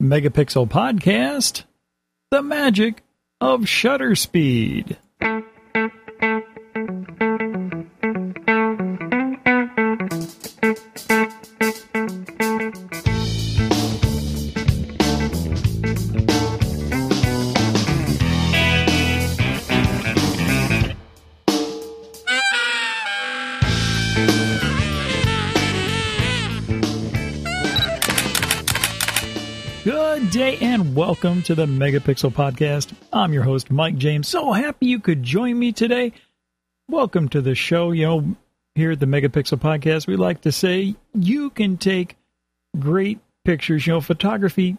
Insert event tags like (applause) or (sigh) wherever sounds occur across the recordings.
Megapixel Podcast The Magic of Shutter Speed. Welcome to the Megapixel Podcast. I'm your host, Mike James. So happy you could join me today. Welcome to the show. You know, here at the Megapixel Podcast, we like to say you can take great pictures. You know, photography,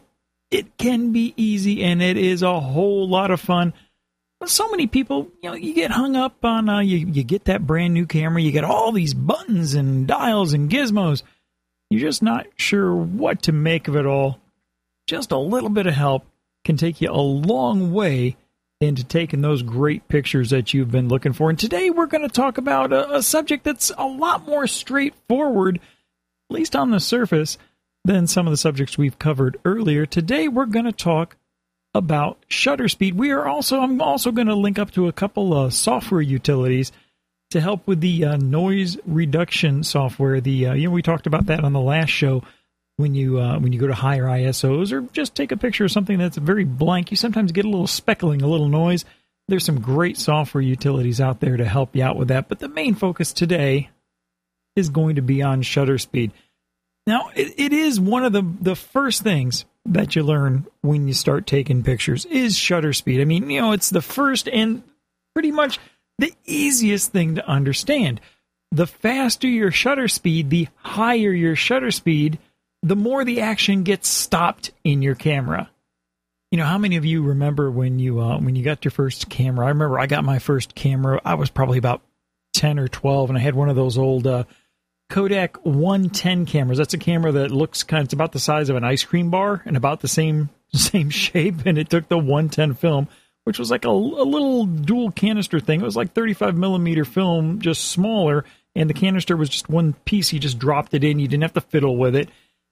it can be easy and it is a whole lot of fun. But so many people, you know, you get hung up on, uh, you, you get that brand new camera, you get all these buttons and dials and gizmos. You're just not sure what to make of it all just a little bit of help can take you a long way into taking those great pictures that you've been looking for. And today we're going to talk about a, a, subject that's a lot more straightforward, at least on the surface, than some of the subjects we've covered earlier. Today we're going to talk about shutter speed. We are also I'm also going to link up to a couple of software utilities to help with the uh, noise reduction software. The uh, you know we talked about that on the last show when you uh, when you go to higher ISOs or just take a picture of something that's very blank, you sometimes get a little speckling, a little noise. There's some great software utilities out there to help you out with that, but the main focus today is going to be on shutter speed. Now, it, it is one of the the first things that you learn when you start taking pictures is shutter speed. I mean, you know, it's the first and pretty much the easiest thing to understand. The faster your shutter speed, the higher your shutter speed, the more the action gets stopped in your camera. You know, how many of you remember when you uh, when you got your first camera? I remember I got my first camera. I was probably about ten or twelve, and I had one of those old uh, Kodak 110 cameras. That's a camera that looks kind of it's about the size of an ice cream bar and about the same (laughs) same shape. And it took the 110 film, which was like a, a little dual canister thing. It was like 35 millimeter film, just smaller, and the canister was just one piece. You just dropped it in. You didn't have to fiddle with it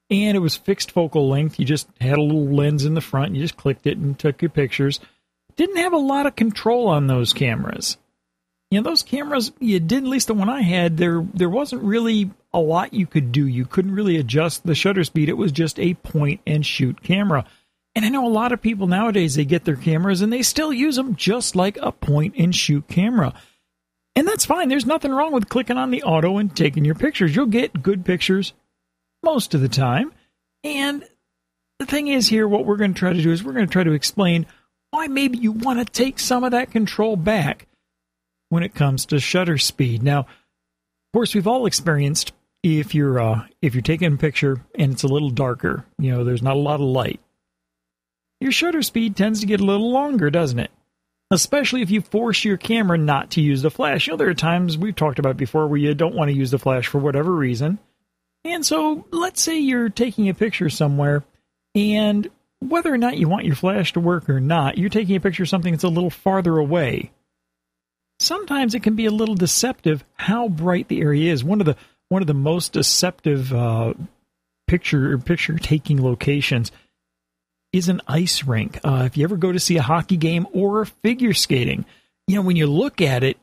and it was fixed focal length. You just had a little lens in the front. You just clicked it and took your pictures. Didn't have a lot of control on those cameras. You know, those cameras you did at least the one I had. There, there wasn't really a lot you could do. You couldn't really adjust the shutter speed. It was just a point and shoot camera. And I know a lot of people nowadays they get their cameras and they still use them just like a point and shoot camera. And that's fine. There's nothing wrong with clicking on the auto and taking your pictures. You'll get good pictures most of the time. And the thing is, here, what we're going to try to do is we're going to try to explain why maybe you want to take some of that control back when it comes to shutter speed. Now, of course, we've all experienced if you're uh, if you're taking a picture and it's a little darker, you know, there's not a lot of light. Your shutter speed tends to get a little longer, doesn't it? Especially if you force your camera not to use the flash. You know, there are times we've talked about before where you don't want to use the flash for whatever reason. And so let's say you're taking a picture somewhere, and whether or not you want your flash to work or not, you're taking a picture of something that's a little farther away. Sometimes it can be a little deceptive how bright the area is. One of the one of the most deceptive uh, picture picture taking locations is an ice rink. Uh, if you ever go to see a hockey game or figure skating, you know when you look at it,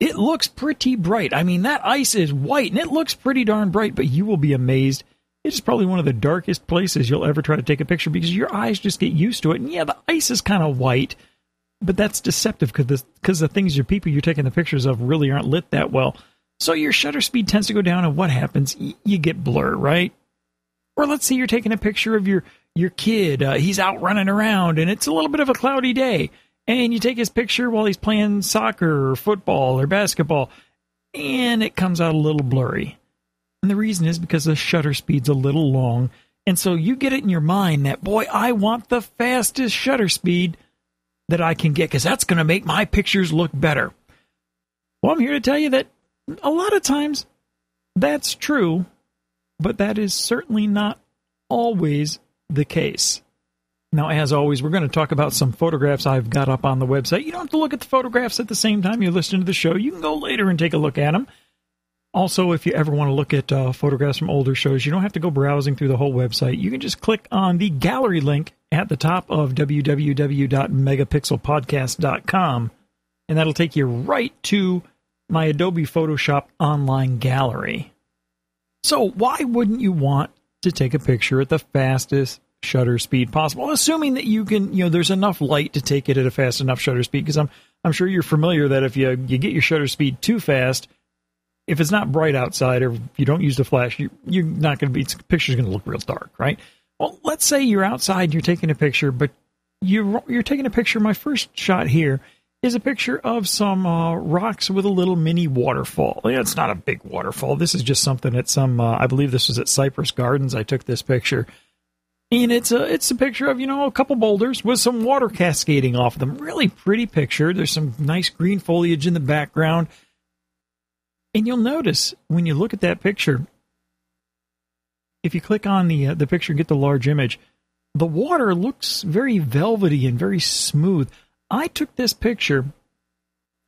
it looks pretty bright. I mean, that ice is white and it looks pretty darn bright, but you will be amazed. It's probably one of the darkest places you'll ever try to take a picture because your eyes just get used to it. And yeah, the ice is kind of white, but that's deceptive because the, the things your people you're taking the pictures of really aren't lit that well. So your shutter speed tends to go down, and what happens? Y- you get blur, right? Or let's say you're taking a picture of your your kid. Uh, he's out running around, and it's a little bit of a cloudy day and you take his picture while he's playing soccer or football or basketball, and it comes out a little blurry. And the reason is because the shutter speed's a little long, and so you get it in your mind that, boy, I want the fastest shutter speed that I can get because that's going to make my pictures look better. Well, I'm here to tell you that a lot of times that's true, but that is certainly not always the case. Now, as always, we're going to talk about some photographs I've got up on the website. You don't have to look at the photographs at the same time you listen to the show. You can go later and take a look at them. Also, if you ever want to look at uh, photographs from older shows, you don't have to go browsing through the whole website. You can just click on the gallery link at the top of www.megapixelpodcast.com, and that'll take you right to my Adobe Photoshop online gallery. So, why wouldn't you want to take a picture at the fastest shutter speed possible, assuming that you can, you know, there's enough light to take it at a fast enough shutter speed? Because I'm, I'm sure you're familiar that if you you get your shutter speed too fast, if it's not bright outside or you don't use the flash, you, you're not going to be, picture's going to look real dark, right? Well, let's say you're outside you're taking a picture, but you're, you're taking a picture. My first shot here is a picture of some uh, rocks with a little mini waterfall. Yeah, It's not a big waterfall. This is just something at some, uh, I believe this was at Cypress Gardens. I took this picture. And it's a it's a picture of you know a couple boulders with some water cascading off of them. Really pretty picture. There's some nice green foliage in the background. And you'll notice when you look at that picture, if you click on the uh, the picture and get the large image, the water looks very velvety and very smooth. I took this picture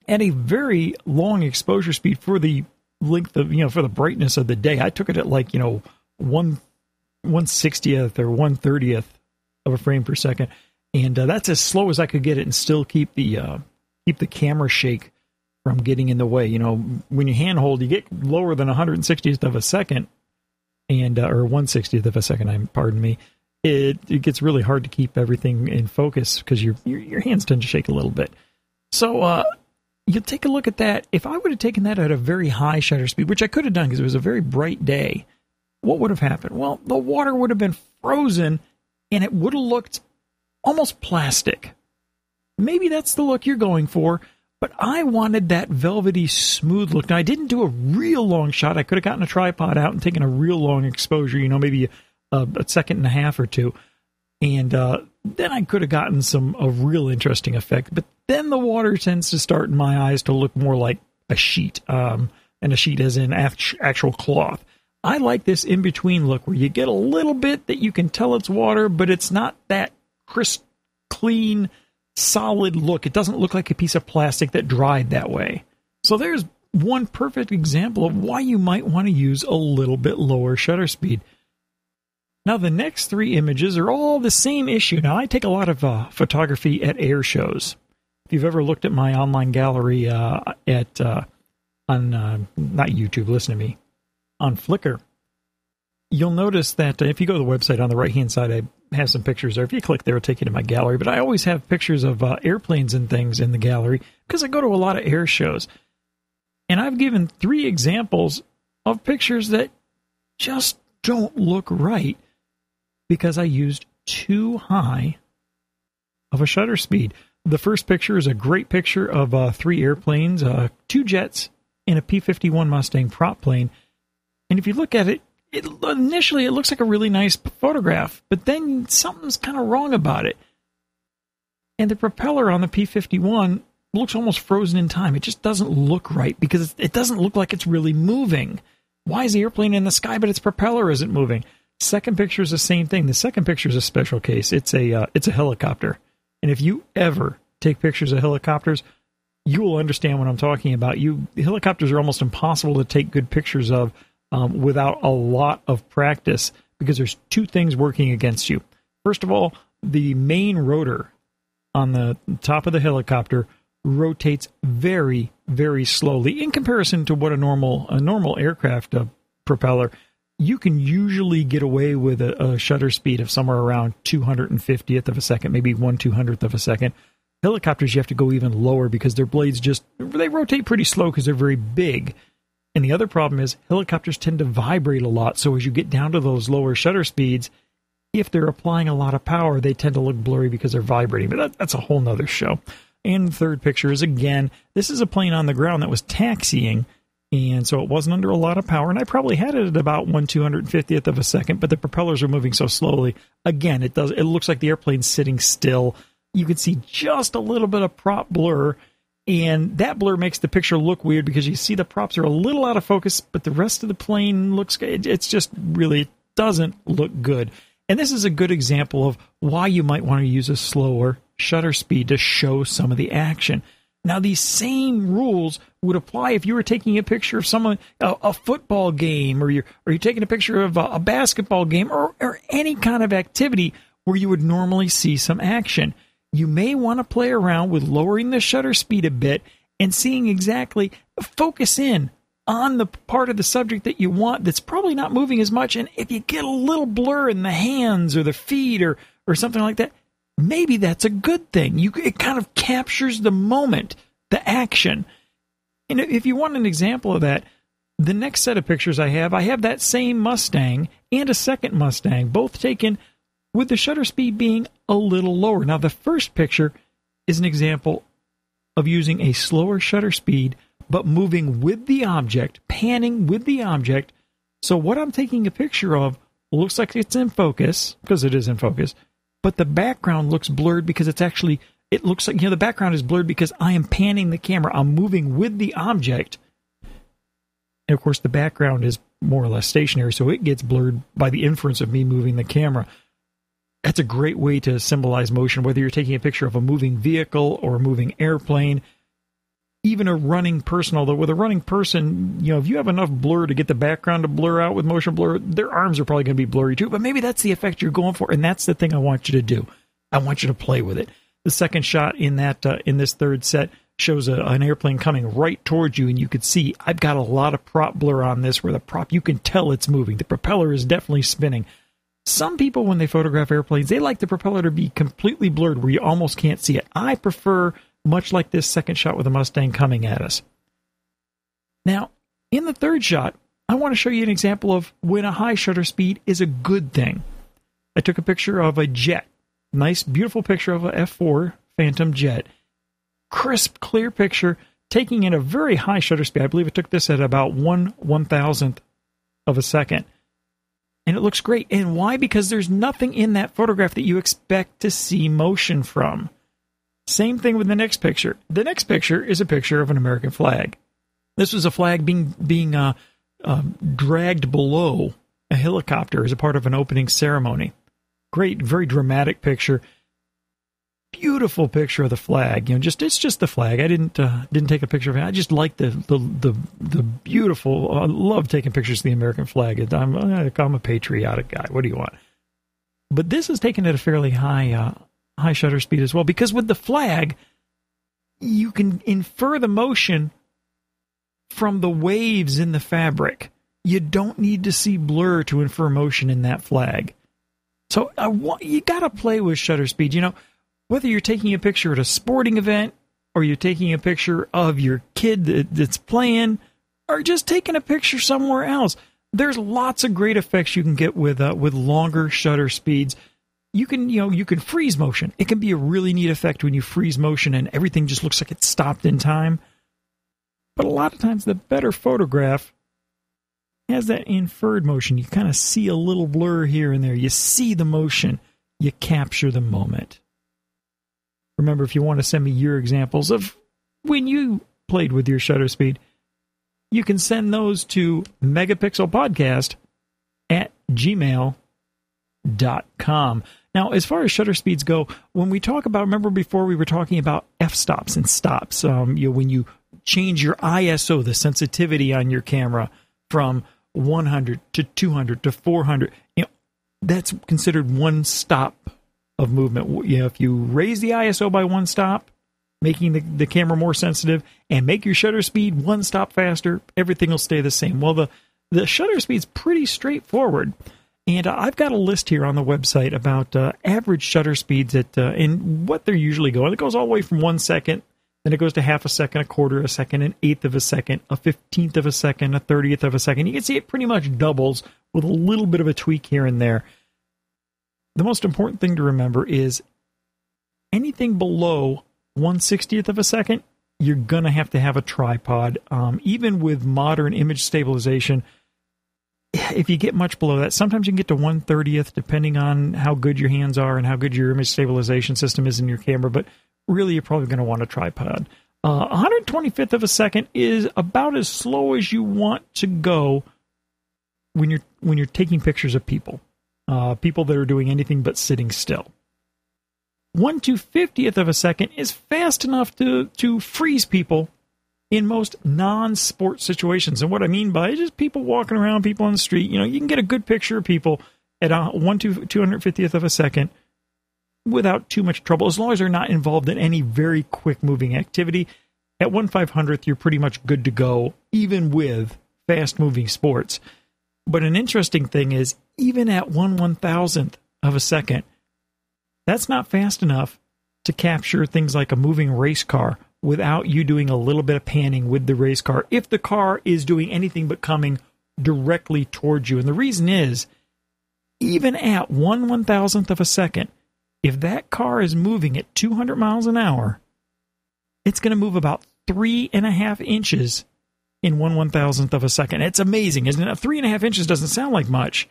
at a very long exposure speed for the length of you know for the brightness of the day. I took it at like you know one one sixtieth or one thirtieth of a frame per second, and uh, that's as slow as I could get it and still keep the uh, keep the camera shake from getting in the way. You know, when you handhold, you get lower than 160th of a second, and uh, or 160th of a second. I'm pardon me. It it gets really hard to keep everything in focus because your, your your hands tend to shake a little bit. So uh, you take a look at that. If I would have taken that at a very high shutter speed, which I could have done because it was a very bright day, what would have happened? Well, the water would have been frozen, and it would have looked almost plastic. Maybe that's the look you're going for but I wanted that velvety, smooth look. Now, I didn't do a real long shot. I could have gotten a tripod out and taken a real long exposure, you know, maybe a, a second and a half or two. And uh, then I could have gotten some a real interesting effect. But then the water tends to start in my eyes to look more like a sheet, um, and a sheet as in actual cloth. I like this in between look where you get a little bit that you can tell it's water, but it's not that crisp, clean solid look. It doesn't look like a piece of plastic that dried that way. So there's one perfect example of why you might want to use a little bit lower shutter speed. Now, the next three images are all the same issue. Now, I take a lot of uh, photography at air shows. If you've ever looked at my online gallery uh, at uh, on uh, not YouTube, listen to me, on Flickr, you'll notice that if you go to the website on the right hand side, I have some pictures there. If you click there, it'll take you to my gallery. But I always have pictures of uh, airplanes and things in the gallery because I go to a lot of air shows. And I've given three examples of pictures that just don't look right because I used too high of a shutter speed. The first picture is a great picture of uh, three airplanes, uh, two jets, and a P 51 Mustang prop plane. And if you look at it, it initially it looks like a really nice photograph, but then something's kind of wrong about it. And the propeller on the P51 looks almost frozen in time. It just doesn't look right because it doesn't look like it's really moving. Why is the airplane in the sky but its propeller isn't moving? Second picture is the same thing. The second picture is a special case. It's a uh, it's a helicopter. And if you ever take pictures of helicopters, you will understand what I'm talking about. You helicopters are almost impossible to take good pictures of um, without a lot of practice because there's two things working against you. First of all, the main rotor on the top of the helicopter rotates very, very slowly in comparison to what a normal a normal aircraft uh, propeller. You can usually get away with a, a shutter speed of somewhere around 250th of a second, maybe one 200th of a second. Helicopters, you have to go even lower because their blades just they rotate pretty slow because they're very big. And the other problem is helicopters tend to vibrate a lot. So as you get down to those lower shutter speeds, if they're applying a lot of power, they tend to look blurry because they're vibrating. But that, that's a whole nother show. And the third picture is again, this is a plane on the ground that was taxiing. And so it wasn't under a lot of power. And I probably had it at about one two hundred fiftieth of a second, but the propellers are moving so slowly. Again, it does it looks like the airplane's sitting still. You can see just a little bit of prop blur and that blur makes the picture look weird because you see the props are a little out of focus, but the rest of the plane looks good. It's just really doesn't look good. And this is a good example of why you might want to use a slower shutter speed to show some of the action. Now, these same rules would apply if you were taking a picture of someone, a, a football game, or you're, or you're taking a picture of a, a basketball game, or, or any kind of activity where you would normally see some action. You may want to play around with lowering the shutter speed a bit and seeing exactly, focus in on the part of the subject that you want that's probably not moving as much. And if you get a little blur in the hands or the feet or, or something like that, maybe that's a good thing. You, it kind of captures the moment, the action. And if you want an example of that, the next set of pictures I have, I have that same Mustang and a second Mustang, both taken with the shutter speed being a little lower. Now, the first picture is an example of using a slower shutter speed, but moving with the object, panning with the object. So, what I'm taking a picture of looks like it's in focus, because it is in focus, but the background looks blurred because it's actually it looks like you know the background is blurred because I am panning the camera. I'm moving with the object. And of course the background is more or less stationary, so it gets blurred by the inference of me moving the camera. That's a great way to symbolize motion, whether you're taking a picture of a moving vehicle or a moving airplane even a running person, although with a running person, you know, if you have enough blur to get the background to blur out with motion blur, their arms are probably going to be blurry too. But maybe that's the effect you're going for, and that's the thing I want you to do. I want you to play with it. The second shot in that uh, in this third set shows a, an airplane coming right towards you, and you could see I've got a lot of prop blur on this, where the prop you can tell it's moving. The propeller is definitely spinning. Some people, when they photograph airplanes, they like the propeller to be completely blurred, where you almost can't see it. I prefer much like this second shot with a Mustang coming at us. Now, in the third shot, I want to show you an example of when a high shutter speed is a good thing. I took a picture of a jet. Nice, beautiful picture of a F4 Phantom jet. Crisp, clear picture, taking in a very high shutter speed. I believe it took this at about one one thousandth of a second. And it looks great. And why? Because there's nothing in that photograph that you expect to see motion from. Same thing with the next picture. The next picture is a picture of an American flag. This was a flag being being uh, uh, dragged below a helicopter as a part of an opening ceremony. Great, very dramatic picture. Beautiful picture of the flag. You know, just it's just the flag. I didn't uh, didn't take a picture of it. I just like the the the, the beautiful. I love taking pictures of the American flag. I'm I'm a patriotic guy. What do you want? But this is taken at a fairly high uh, high shutter speed as well because with the flag you can infer the motion from the waves in the fabric. You don't need to see blur to infer motion in that flag. So I want, you got to play with shutter speed. You know, whether you're taking a picture at a sporting event or you're taking a picture of your kid that's playing or just taking a picture somewhere else. There's lots of great effects you can get with uh, with longer shutter speeds you can you know you can freeze motion. It can be a really neat effect when you freeze motion and everything just looks like it stopped in time. But a lot of times the better photograph has that inferred motion. You kind of see a little blur here and there. You see the motion. You capture the moment. Remember, if you want to send me your examples of when you played with your shutter speed, you can send those to megapixelpodcast at gmail.com. Now, as far as shutter speeds go, when we talk about, remember before we were talking about f stops and stops. Um, you know, when you change your ISO, the sensitivity on your camera from 100 to 200 to 400, you know, that's considered one stop of movement. You know, if you raise the ISO by one stop, making the, the camera more sensitive, and make your shutter speed one stop faster, everything will stay the same. Well, the the shutter speed's pretty straightforward. And I've got a list here on the website about uh, average shutter speeds at uh, and what they're usually going. It goes all the way from one second, then it goes to half a second, a quarter a second, an eighth of a second, a fifteenth of a second, a thirtieth of a second. You can see it pretty much doubles with a little bit of a tweak here and there. The most important thing to remember is anything below one sixtieth of a second, you're gonna have to have a tripod. Um, even with modern image stabilization if you get much below that, sometimes you can get to 130th, depending on how good your hands are and how good your image stabilization system is in your camera. But really, you're probably going to want a tripod. Uh, 125th of a second is about as slow as you want to go when you're when you're taking pictures of people, uh, people that are doing anything but sitting still. 1 to 50th of a second is fast enough to, to freeze people in most non-sport situations. And what I mean by it is people walking around, people on the street. You know, you can get a good picture of people at a 1 to 250th of a second without too much trouble, as long as they're not involved in any very quick moving activity. At 1 500th, you're pretty much good to go, even with fast moving sports. But an interesting thing is, even at 1 1000th of a second, that's not fast enough to capture things like a moving race car without you doing a little bit of panning with the race car if the car is doing anything but coming directly towards you. And the reason is, even at one one thousandth of a second, if that car is moving at 200 miles an hour, it's going to move about three and a half inches in one one thousandth of a second. It's amazing, isn't it? Three and a half inches doesn't sound like much,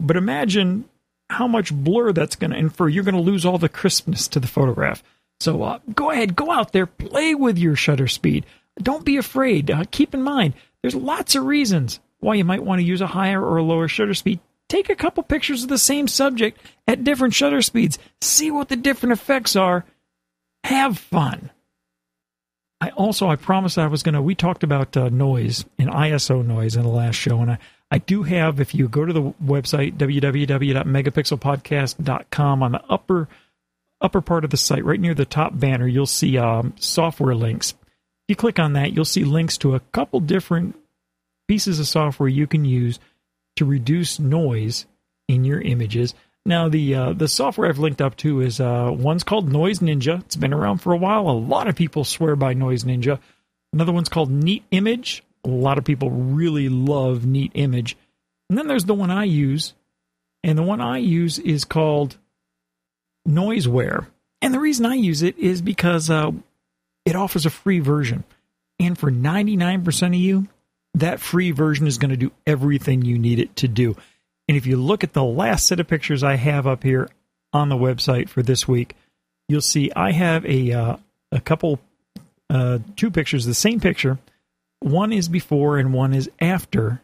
but imagine how much blur that's going to infer. You're going to lose all the crispness to the photograph. So uh, go ahead, go out there, play with your shutter speed. Don't be afraid. Uh, keep in mind, there's lots of reasons why you might want to use a higher or a lower shutter speed. Take a couple pictures of the same subject at different shutter speeds. See what the different effects are. Have fun. I also I promised I was gonna. We talked about uh, noise and ISO noise in the last show, and I I do have. If you go to the website www.megapixelpodcast.com on the upper upper part of the site, right near the top banner, you'll see um, software links. If you click on that, you'll see links to a couple different pieces of software you can use to reduce noise in your images. Now, the uh, the software I've linked up to is uh, one's called Noise Ninja. It's been around for a while. A lot of people swear by Noise Ninja. Another one's called Neat Image. A lot of people really love Neat Image. And then there's the one I use, and the one I use is called Noiseware. And the reason I use it is because uh, it offers a free version. And for 99% of you, that free version is going to do everything you need it to do. And if you look at the last set of pictures I have up here on the website for this week, you'll see I have a uh, a couple uh, two pictures, the same picture. One is before and one is after.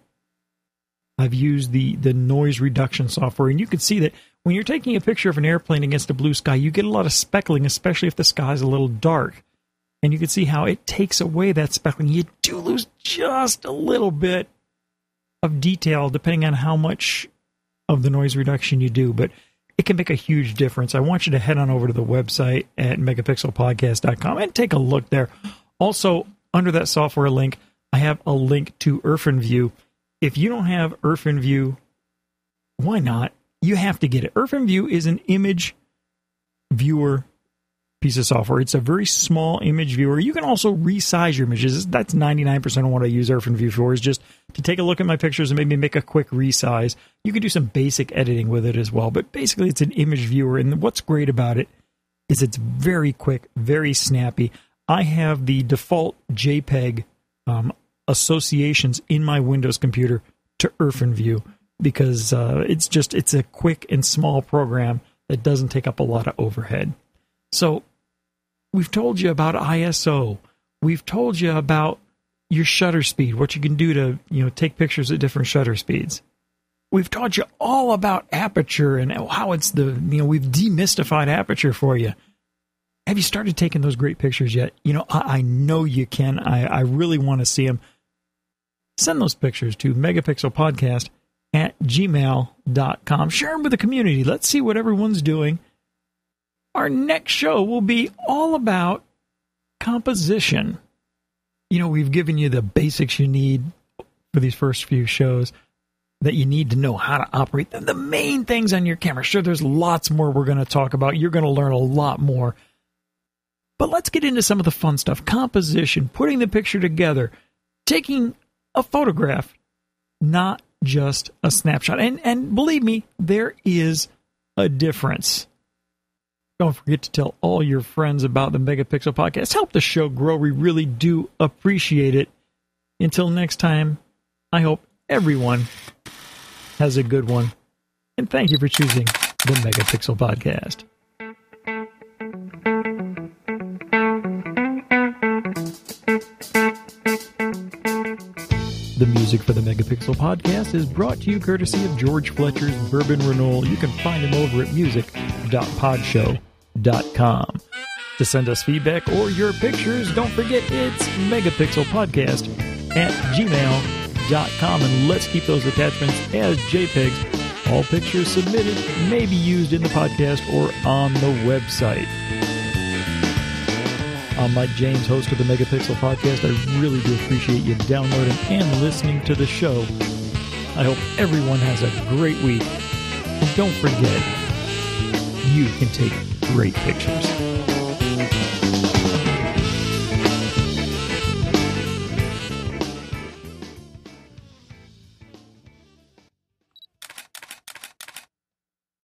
I've used the the noise reduction software, and you can see that when you're taking a picture of an airplane against a blue sky, you get a lot of speckling, especially if the sky is a little dark and you can see how it takes away that speckling. You do lose just a little bit of detail depending on how much of the noise reduction you do, but it can make a huge difference. I want you to head on over to the website at megapixelpodcast.com and take a look there. Also, under that software link, I have a link to IrfanView. If you don't have IrfanView, why not? You have to get it. IrfanView is an image viewer piece of software. It's a very small image viewer. You can also resize your images. That's 99% of what I use IrfanView for is just to take a look at my pictures and maybe make a quick resize. You can do some basic editing with it as well, but basically it's an image viewer. And what's great about it is it's very quick, very snappy. I have the default JPEG um, associations in my Windows computer to IrfanView because uh, it's just it's a quick and small program that doesn't take up a lot of overhead. So we've told you about ISO. We've told you about your shutter speed, what you can do to, you know, take pictures at different shutter speeds. We've taught you all about aperture and how it's the, you know, we've demystified aperture for you. Have you started taking those great pictures yet? You know, I, I know you can. I, I really want to see them. Send those pictures to megapixelpodcast at gmail.com. Share them with the community. Let's see what everyone's doing our next show will be all about composition. You know, we've given you the basics you need for these first few shows that you need to know how to operate the, main things on your camera. Sure, there's lots more we're going to talk about. You're going to learn a lot more. But let's get into some of the fun stuff composition, putting the picture together, taking a photograph, not just a snapshot. And, and believe me, there is a difference. Don't forget to tell all your friends about the Megapixel Podcast. Help the show grow. We really do appreciate it. Until next time, I hope everyone has a good one. And thank you for choosing the Megapixel Podcast. The music for the Megapixel podcast is brought to you courtesy of George Fletcher's Bourbon Renault. You can find him over at music.podshow.com megapixelpodcast.com. To send us feedback or your pictures, don't forget it's megapixelpodcast at gmail.com. And let's keep those attachments as JPEGs. All pictures submitted may be used in the podcast or on the website. I'm Mike James, host of the Megapixel Podcast. I really do appreciate you downloading and listening to the show. I hope everyone has a great week. And don't forget, you can take great pictures.